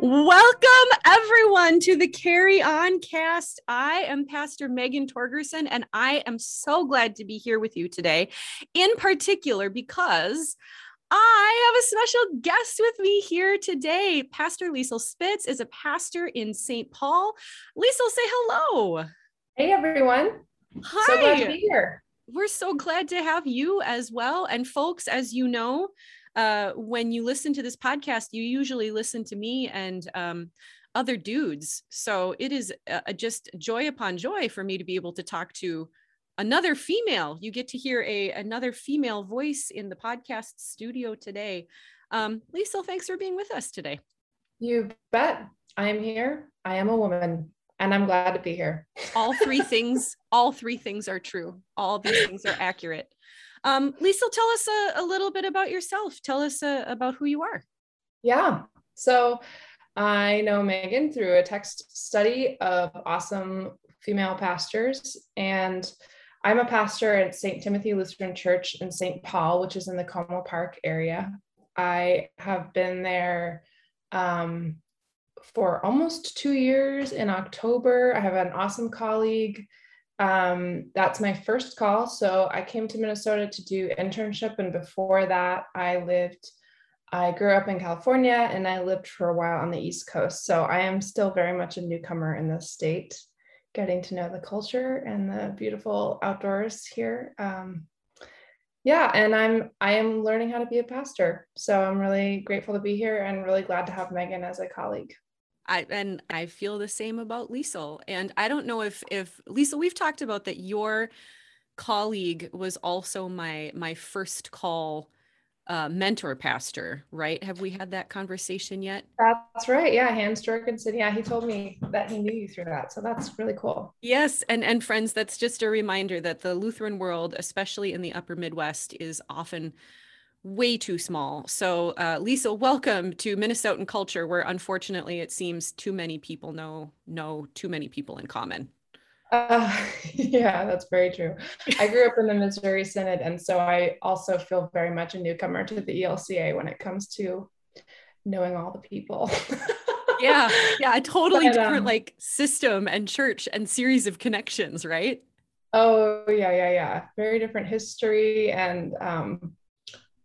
Welcome, everyone, to the Carry On cast. I am Pastor Megan Torgerson, and I am so glad to be here with you today, in particular because I have a special guest with me here today. Pastor Liesl Spitz is a pastor in St. Paul. Liesl, say hello. Hey, everyone. Hi. So glad to be here. We're so glad to have you as well. And, folks, as you know, uh, when you listen to this podcast, you usually listen to me and um, other dudes. So it is uh, just joy upon joy for me to be able to talk to another female. You get to hear a another female voice in the podcast studio today. Um, Liesl, thanks for being with us today. You bet. I am here. I am a woman and I'm glad to be here. all three things, all three things are true. All these things are accurate. Um, Liesl, tell us a, a, little bit about yourself. Tell us uh, about who you are. Yeah. So I know Megan through a text study of awesome female pastors, and I'm a pastor at St. Timothy Lutheran Church in St. Paul, which is in the Como Park area. I have been there um, for almost two years in October. I have an awesome colleague um, that's my first call. So I came to Minnesota to do internship, and before that, I lived. I grew up in California and I lived for a while on the East Coast. So I am still very much a newcomer in this state, getting to know the culture and the beautiful outdoors here. Um, yeah, and I'm I am learning how to be a pastor. So I'm really grateful to be here and really glad to have Megan as a colleague. I and I feel the same about Liesl. And I don't know if if Liesl, we've talked about that your colleague was also my my first call uh, mentor pastor, right? Have we had that conversation yet? That's right. Yeah, Hans Jorgensen. Yeah, he told me that he knew you through that. So that's really cool. Yes, and and friends, that's just a reminder that the Lutheran world, especially in the Upper Midwest, is often way too small. So, uh, Liesl, welcome to Minnesotan culture, where unfortunately it seems too many people know know too many people in common. Uh, yeah, that's very true. I grew up in the Missouri Synod, and so I also feel very much a newcomer to the ELCA when it comes to knowing all the people. yeah, yeah, a totally but, different um, like system and church and series of connections, right? Oh yeah, yeah, yeah. Very different history and um,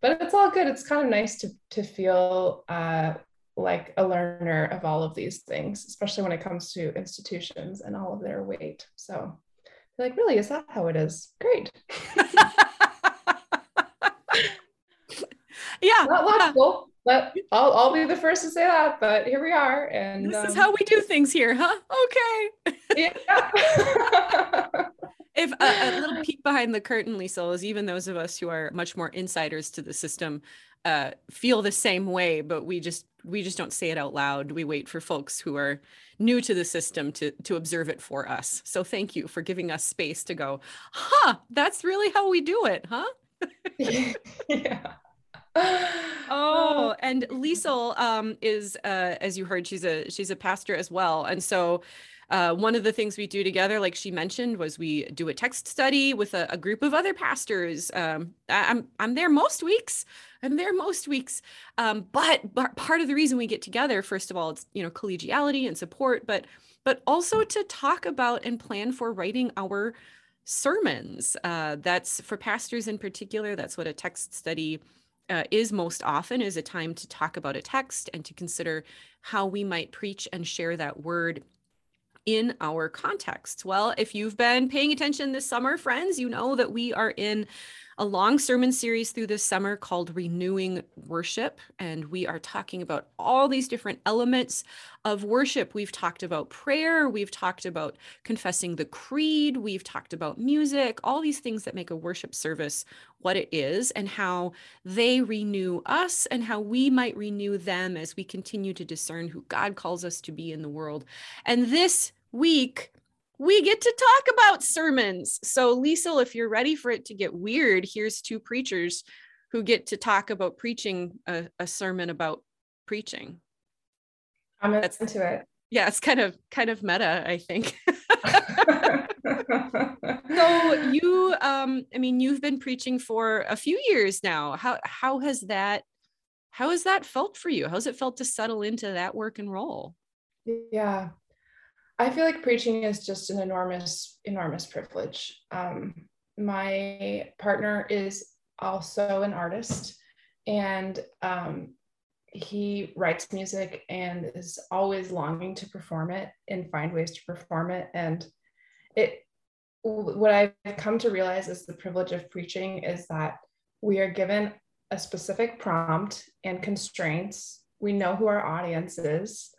but it's all good. It's kind of nice to to feel uh, like a learner of all of these things, especially when it comes to institutions and all of their weight. So, like, really, is that how it is? Great. yeah, not logical. But I'll, I'll be the first to say that. But here we are, and this um, is how we do things here, huh? Okay. yeah. if a, a, little peek behind the curtain, Liesl, is even those of us who are much more insiders to the system uh, feel the same way, but we just we just don't say it out loud. We wait for folks who are new to the system to to observe it for us. So thank you for giving us space to go. Huh? That's really how we do it, huh? yeah. oh, and Liesl um, is, uh, as you heard, she's a she's a pastor as well, and so uh, one of the things we do together, like she mentioned, was we do a text study with a, a group of other pastors. Um, I, am I'm there most weeks. I'm there most weeks. Um, but, but part of the reason we get together, first of all, it's you know collegiality and support, but but also to talk about and plan for writing our sermons. Uh, that's for pastors in particular. That's what a text study uh, is most often is a time to talk about a text and to consider how we might preach and share that word in our context? Well, if you've been paying attention this summer, friends, you know that we are in a long sermon series through this summer called Renewing Worship. And we are talking about all these different elements of worship. We've talked about prayer, we've talked about confessing the creed, we've talked about music, all these things that make a worship service what it is, and how they renew us and how we might renew them as we continue to discern who God calls us to be in the world. And this week, we get to talk about sermons. So, Liesl, if you're ready for it to get weird, here's two preachers who get to talk about preaching a, a sermon about preaching. I'm That's, into it. Yeah, it's kind of kind of meta, I think. so you um I mean you've been preaching for a few years now. How how has that how has that felt for you how's it felt to settle into that work and role yeah i feel like preaching is just an enormous enormous privilege. Um, my partner is also an artist and um, he writes music and is always longing to perform it and find ways to perform it. And it what i've come to realize is the privilege of preaching is that we are given a specific prompt and constraints. We know who our audience is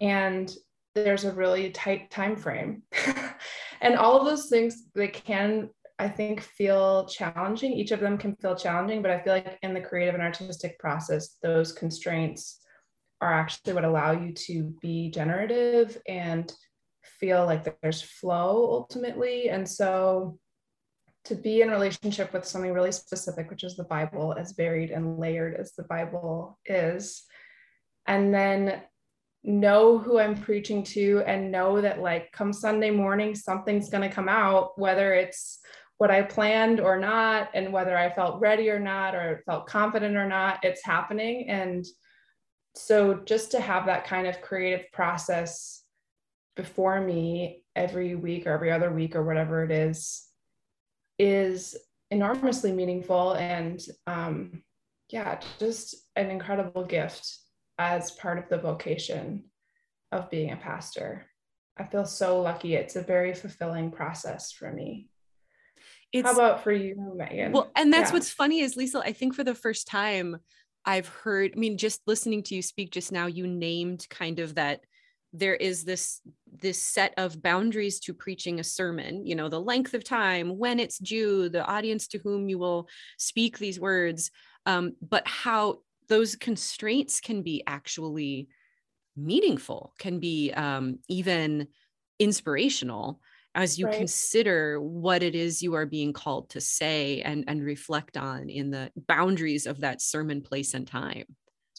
and there's a really tight time frame and all of those things they can I think feel challenging. Each of them can feel challenging, but I feel like in the creative and artistic process, those constraints are actually what allow you to be generative and feel like there's flow ultimately. And so to be in relationship with something really specific, which is the Bible, as varied and layered as the Bible is, and then know who I'm preaching to and know that like come Sunday morning, something's going to come out, whether it's what I planned or not, and whether I felt ready or not, or felt confident or not, it's happening. And so just to have that kind of creative process before me every week or every other week or whatever it is, is enormously meaningful. And um, yeah, just an incredible gift as part of the vocation of being a pastor. I feel so lucky. It's a very fulfilling process for me. It's, How about for you, Megan? Well, and that's yeah. what's funny is Liesl, I think for the first time I've heard, I mean, just listening to you speak just now, you named kind of that there is this this set of boundaries to preaching a sermon you know the length of time when it's due the audience to whom you will speak these words um, but how those constraints can be actually meaningful can be um, even inspirational as you right. consider what it is you are being called to say and and reflect on in the boundaries of that sermon place and time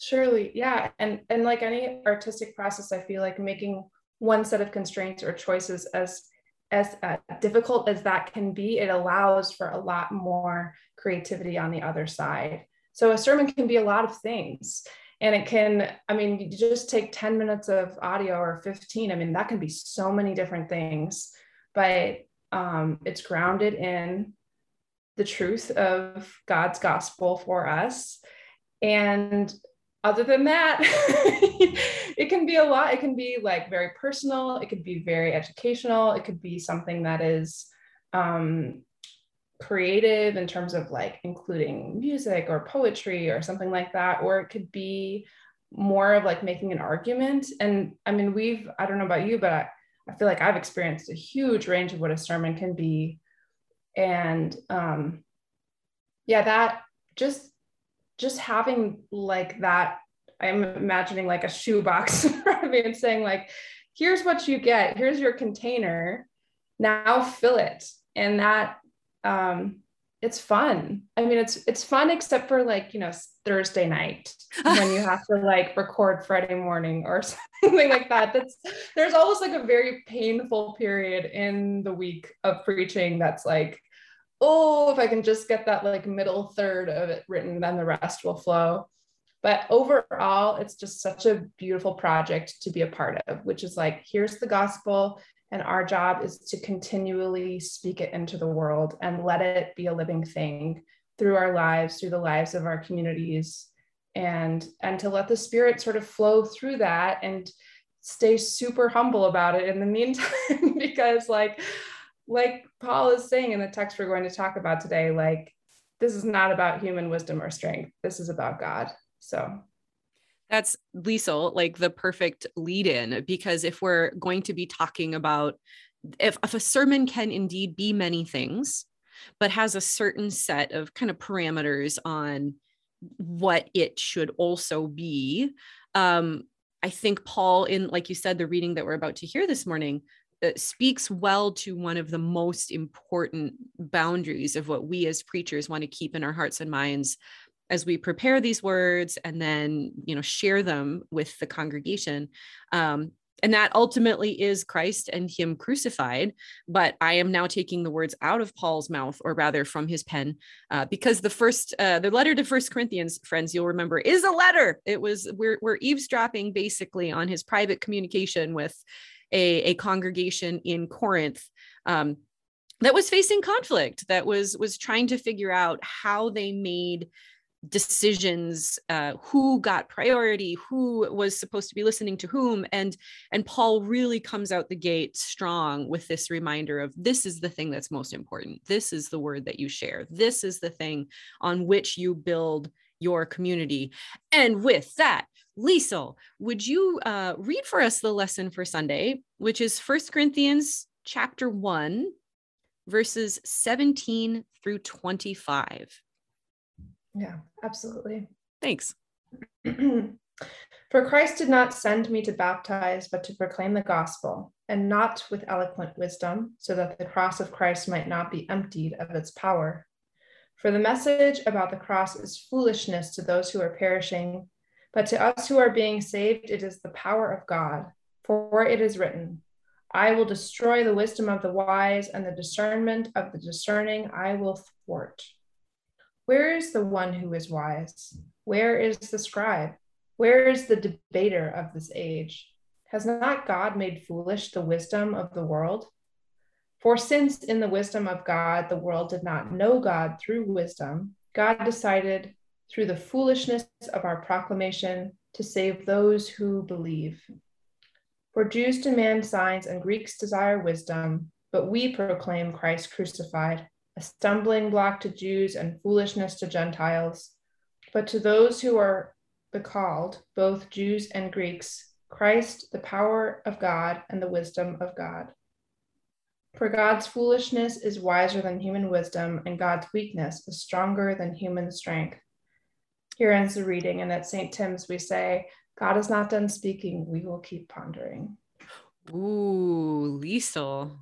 surely yeah and and like any artistic process i feel like making one set of constraints or choices as as uh, difficult as that can be it allows for a lot more creativity on the other side so a sermon can be a lot of things and it can i mean you just take 10 minutes of audio or 15 i mean that can be so many different things but um, it's grounded in the truth of God's gospel for us. And other than that, it can be a lot. It can be like very personal, it could be very educational, it could be something that is um, creative in terms of like including music or poetry or something like that, or it could be more of like making an argument. And I mean, we've, I don't know about you, but I, I feel like I've experienced a huge range of what a sermon can be. And um, yeah, that just just having like that, I'm imagining like a shoebox in front of me and saying, like, here's what you get, here's your container. Now fill it. And that um it's fun. I mean, it's it's fun except for like you know Thursday night when you have to like record Friday morning or something like that. That's there's always like a very painful period in the week of preaching. That's like, oh, if I can just get that like middle third of it written, then the rest will flow. But overall, it's just such a beautiful project to be a part of, which is like, here's the gospel, and our job is to continually speak it into the world and let it be a living thing through our lives, through the lives of our communities, and, and to let the spirit sort of flow through that and stay super humble about it in the meantime, because like, like Paul is saying in the text we're going to talk about today, like this is not about human wisdom or strength. This is about God. So that's Liesl, like the perfect lead in, because if we're going to be talking about if, if a sermon can indeed be many things, but has a certain set of kind of parameters on what it should also be. Um, I think Paul, in like you said, the reading that we're about to hear this morning, uh, speaks well to one of the most important boundaries of what we as preachers want to keep in our hearts and minds as we prepare these words and then you know share them with the congregation um, and that ultimately is Christ and Him crucified. But I am now taking the words out of Paul's mouth, or rather from his pen, uh, because the first, uh, the letter to First Corinthians, friends, you'll remember, is a letter. It was we're we're eavesdropping basically on his private communication with a, a congregation in Corinth. Um, that was facing conflict that was was trying to figure out how they made decisions uh, who got priority who was supposed to be listening to whom and and paul really comes out the gate strong with this reminder of this is the thing that's most important. This is the word that you share. This is the thing on which you build your community. And with that Liesl, would you uh, read for us the lesson for sunday which is First corinthians chapter 1 verses 17 through 25 yeah, absolutely. Thanks. For Christ did not send me to baptize, but to proclaim the gospel, and not with eloquent wisdom, so that the cross of Christ might not be emptied of its power. For the message about the cross is foolishness to those who are perishing, but to us who are being saved, it is the power of God. For it is written, I will destroy the wisdom of the wise, and the discernment of the discerning I will thwart. Where is the one who is wise? Where is the scribe? Where is the debater of this age? Has not God made foolish the wisdom of the world? For since in the wisdom of God the world did not know God through wisdom, God decided through the foolishness of our proclamation to save those who believe. For Jews demand signs and Greeks desire wisdom, but we proclaim Christ crucified a stumbling block to Jews and foolishness to Gentiles. But to those who are the called, both Jews and Greeks, Christ, the power of God and the wisdom of God. For God's foolishness is wiser than human wisdom, and God's weakness is stronger than human strength. Here ends the reading, and at St. Tim's we say, God is not done speaking, we will keep pondering. Ooh, Liesl.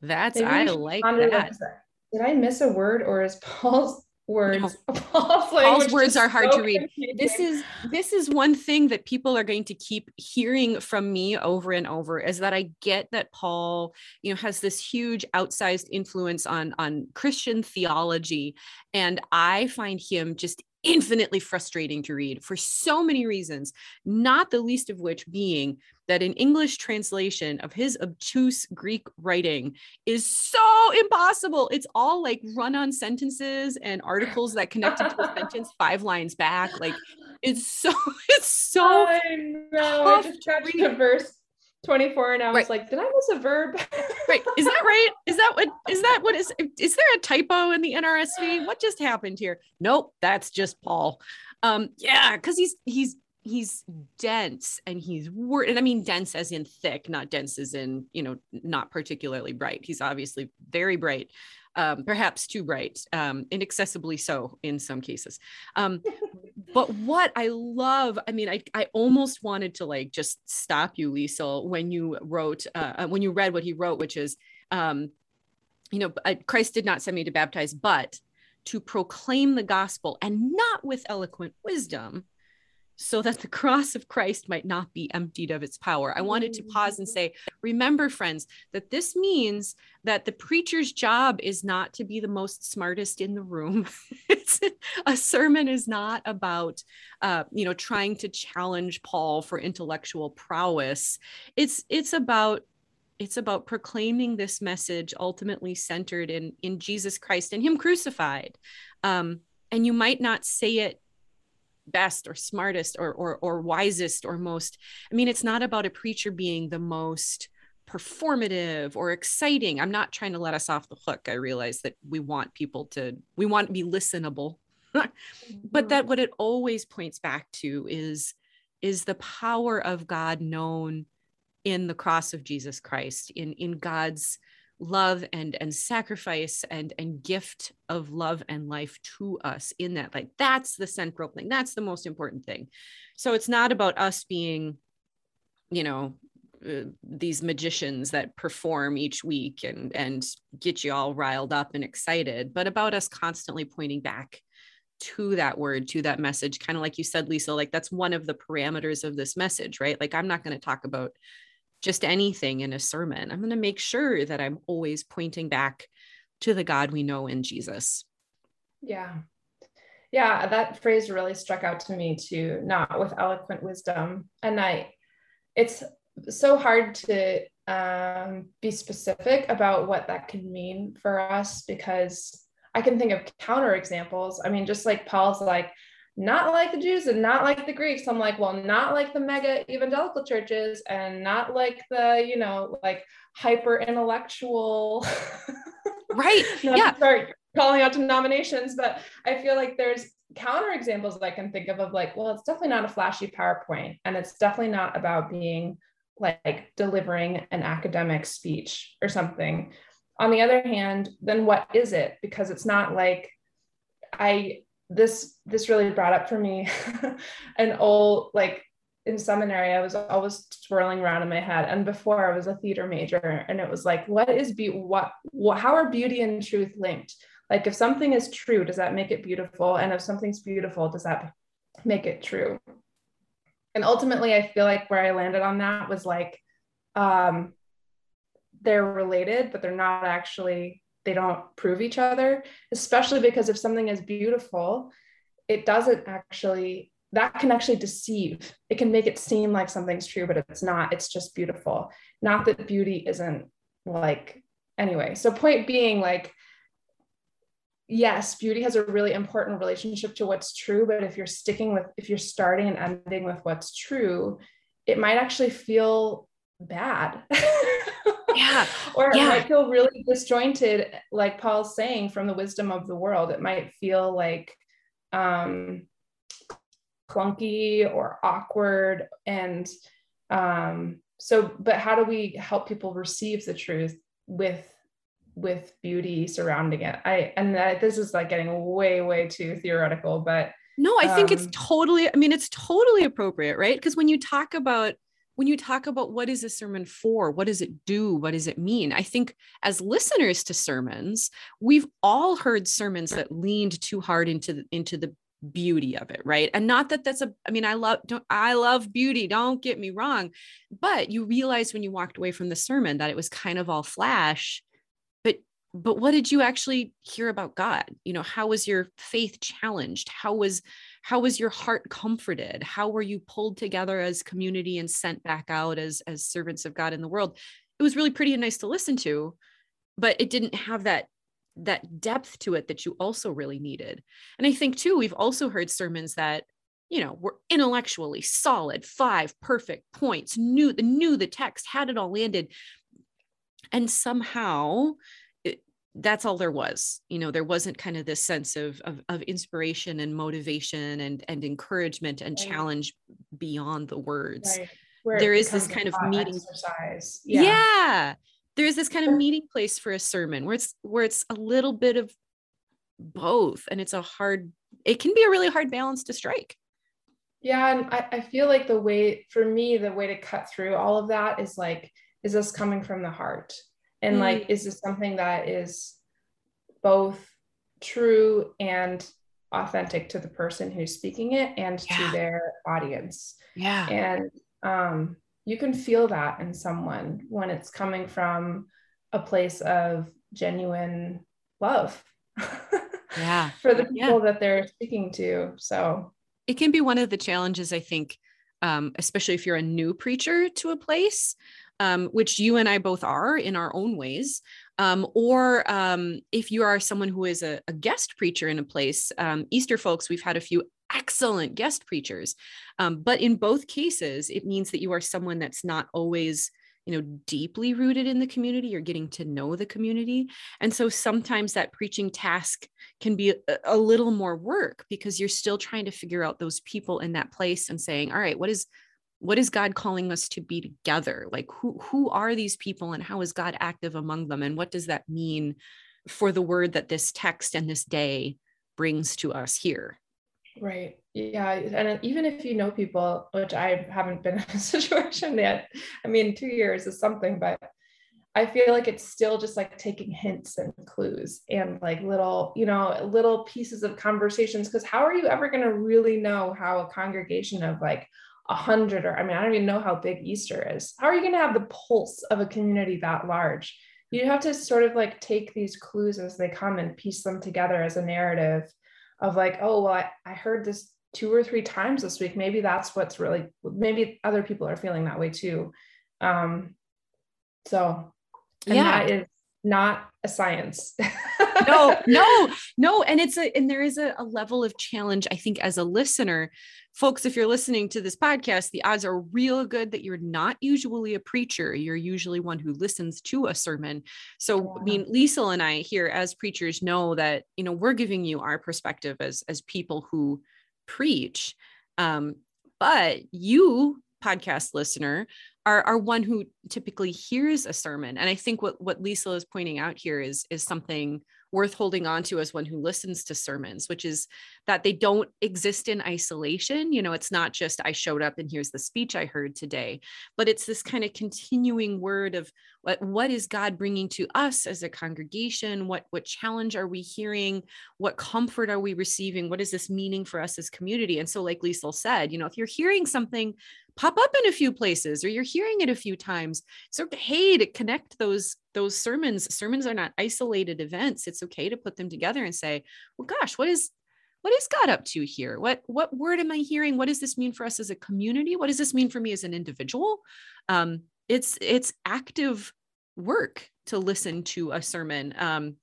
That's, I like that did I miss a word or is Paul's words no. Paul's, Paul's words are hard so to read. Confusing. This is this is one thing that people are going to keep hearing from me over and over is that I get that Paul, you know, has this huge outsized influence on on Christian theology and I find him just infinitely frustrating to read for so many reasons, not the least of which being that an English translation of his obtuse Greek writing is so impossible. It's all like run on sentences and articles that connected to a sentence five lines back. Like it's so, it's so. I know. I just got to the verse 24 and I was right. like, did I miss a verb? right. Is that right? Is that what is that what is is there a typo in the NRSV? What just happened here? Nope, that's just Paul. Um, yeah, because he's he's he's dense and he's word and I mean dense as in thick, not dense as in, you know, not particularly bright. He's obviously very bright um, perhaps too bright, um, inaccessibly so in some cases. Um, but what I love, I mean, I, I almost wanted to like just stop you, Liesl, when you wrote, uh, uh, when you read what he wrote, which is, um, you know, Christ did not send me to baptize, but to proclaim the gospel and not with eloquent wisdom, so that the cross of Christ might not be emptied of its power. I wanted to pause and say, remember, friends, that this means that the preacher's job is not to be the most smartest in the room. a sermon is not about, uh, you know, trying to challenge Paul for intellectual prowess. It's it's about it's about proclaiming this message ultimately centered in in Jesus Christ and Him crucified. Um, and you might not say it best or smartest or, or or wisest or most i mean it's not about a preacher being the most performative or exciting. I'm not trying to let us off the hook. I realize that we want people to we want to be listenable. But mm-hmm. that what it always points back to is is the power of god known in the cross of jesus christ in in god's love and and sacrifice and and gift of love and life to us in that like that's the central thing that's the most important thing. So it's not about us being you know uh, these magicians that perform each week and and get you all riled up and excited but about us constantly pointing back to that word to that message. Kind of like you said Liesl like that's one of the parameters of this message right? Like i'm not going to talk about just anything in a sermon. I'm going to make sure that I'm always pointing back to the God we know in Jesus. Yeah. Yeah, that phrase really struck out to me too, not with eloquent wisdom. And I, it's so hard to um, be specific about what that can mean for us because I can think of counter examples. I mean, just like Paul's like, not like the Jews and not like the Greeks. I'm like, well, not like the mega evangelical churches and not like the, you know, like hyper intellectual. Right. yeah. Start calling out to denominations, but I feel like there's counter examples that I can think of of like, well, it's definitely not a flashy PowerPoint and it's definitely not about being like delivering an academic speech or something. On the other hand, then what is it? Because it's not like I this this really brought up for me an old like in seminary i was always swirling around in my head. And before i was a theater major and it was like what is be what, what how are beauty and truth linked? Like if something is true does that make it beautiful? And if something's beautiful does that make it true? And ultimately i feel like where i landed on that was like um they're related but they're not actually they don't prove each other, especially because if something is beautiful, it doesn't actually, that can actually deceive. It can make it seem like something's true, but it's not. It's just beautiful. Not that beauty isn't like, anyway. So, point being, like, yes, beauty has a really important relationship to what's true, but if you're sticking with, if you're starting and ending with what's true, it might actually feel bad. yeah. or it might feel really disjointed, like Paul's saying, from the wisdom of the world. It might feel like um, clunky or awkward. And um, so, but how do we help people receive the truth with with beauty surrounding it? I and that, this is like getting way, way too theoretical, but no, I think um, it's totally, I mean, it's totally appropriate, right? Because when you talk about when you talk about what is a sermon for, what does it do, what does it mean? I think as listeners to sermons, we've all heard sermons that leaned too hard into the, into the beauty of it, right? And not that that's a I mean I love don't I love beauty, don't get me wrong, but you realize when you walked away from the sermon that it was kind of all flash but what did you actually hear about God? You know, how was your faith challenged? How was how was your heart comforted how were you pulled together as community and sent back out as as servants of god in the world it was really pretty and nice to listen to but it didn't have that that depth to it that you also really needed and i think too we've also heard sermons that you know were intellectually solid five perfect points knew the knew the text had it all landed and somehow that's all there was you know there wasn't kind of this sense of of, of inspiration and motivation and and encouragement and right. challenge beyond the words right. there is this kind of meeting exercise yeah. yeah there is this kind of meeting place for a sermon where it's where it's a little bit of both and it's a hard it can be a really hard balance to strike yeah and I, I feel like the way for me the way to cut through all of that is like is this coming from the heart and mm. like is this something that is both true and authentic to the person who's speaking it and yeah. to their audience yeah and um, you can feel that in someone when it's coming from a place of genuine love yeah for the people yeah. that they're speaking to so it can be one of the challenges i think um, especially if you're a new preacher to a place um, which you and I both are in our own ways, um, or um, if you are someone who is a, a guest preacher in a place. Um, Easter folks, we've had a few excellent guest preachers, um, but in both cases, it means that you are someone that's not always you know deeply rooted in the community. You're getting to know the community. And so sometimes that preaching task can be a, little more work because you're still trying to figure out those people in that place and saying all right what is what is god calling us to be together? Like who who are these people and how is god active among them? And what does that mean for the word that this text and this day brings to us here? Right. Yeah. And even if you know people which i haven't been in a situation yet i mean two years is something but I feel like it's still just like taking hints and clues and like little, you know, little pieces of conversations. Because how are you ever going to really know how a congregation of like a hundred or I mean, I don't even know how big Easter is. How are you going to have the pulse of a community that large? You have to sort of like take these clues as they come and piece them together as a narrative of like, oh, well, I, I heard this two or three times this week. Maybe that's what's really, maybe other people are feeling that way too. Um, so, yeah, that is not a science. no, no, no. And it's a, and there is a, a, level of challenge, I think, as a listener. Folks, if you're listening to this podcast, the odds are real good that you're not usually a preacher. You're usually one who listens to a sermon. So, I mean, Liesl and I here as preachers know that, you know, we're giving you our perspective as, as people who preach. Um, but you, podcast listener, are, are one who typically hears a sermon. And I think what, what Liesl is pointing out here is, is something worth holding on to as one who listens to sermons, which is that they don't exist in isolation. You know, it's not just I showed up and here's the speech I heard today, but it's this kind of continuing word of what what is God bringing to us as a congregation? What what challenge are we hearing? What comfort are we receiving? What is this meaning for us as community? And so, like Liesl said, you know, if you're hearing something pop up in a few places or you're hearing it a few times. It's okay to connect those those sermons. Sermons are not isolated events. It's okay to put them together and say well gosh what is what is god up to here? What what word am i hearing? What does this mean for us as a community? What does this mean for me as an individual? Um it's it's active work to listen to a sermon. Um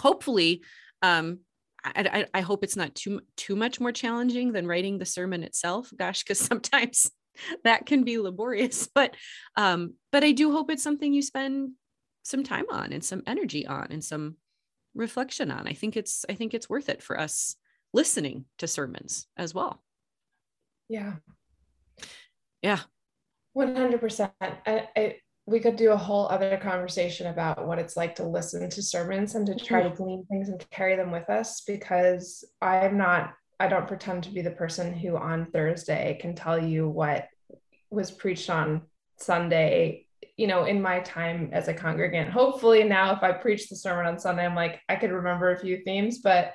hopefully um I, I, hope it's not too too much more challenging than writing the sermon itself. Gosh because sometimes that can be laborious but um but i do hope it's something you spend some time on and some energy on and some reflection on. I think it's i think it's worth it for us listening to sermons as well. Yeah. Yeah. 100% I, I, we could do a whole other conversation about what it's like to listen to sermons and to try to mm-hmm. glean things and carry them with us because i'm not I don't pretend to be the person who on Thursday can tell you what was preached on Sunday, you know, in my time as a congregant. Hopefully now if I preach the sermon on Sunday, I'm like, I could remember a few themes, but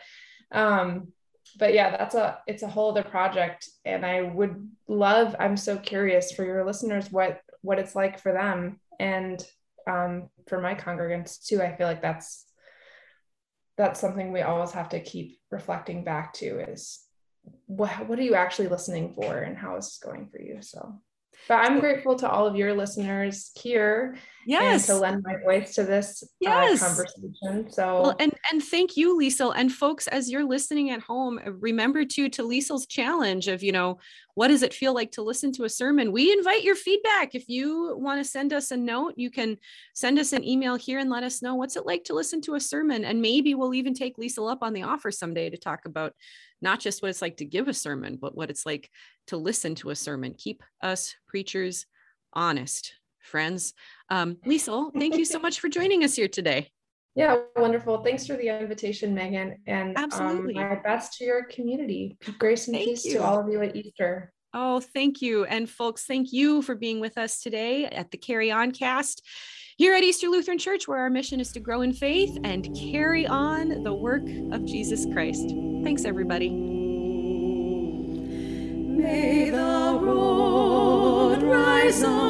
um, but yeah, that's a it's a whole other project. And I would love, I'm so curious for your listeners what what it's like for them. And um, for my congregants too, I feel like that's that's something we always have to keep reflecting back to is what, what are you actually listening for and how is this going for you? So but I'm grateful to all of your listeners here. Yes. to lend my voice to this uh, yes. uh, conversation. So well, and and thank you, Liesl. And folks, as you're listening at home, remember to to Liesl's challenge of, you know, what does it feel like to listen to a sermon? We invite your feedback. If you want to send us a note, you can send us an email here and let us know what's it like to listen to a sermon. And maybe we'll even take Liesl up on the offer someday to talk about not just what it's like to give a sermon, but what it's like to listen to a sermon. Keep us preachers honest, friends. Um, Liesl, thank you so much for joining us here today. Yeah, wonderful. Thanks for the invitation, Megan. And um, Absolutely. Um, my best to your community. Grace and thank peace you. to all of you at Easter. Oh, thank you. And folks, thank you for being with us today at the Carry On cast here at Easter Lutheran Church, where our mission is to grow in faith and carry on the work of Jesus Christ. Thanks, everybody. May the road rise up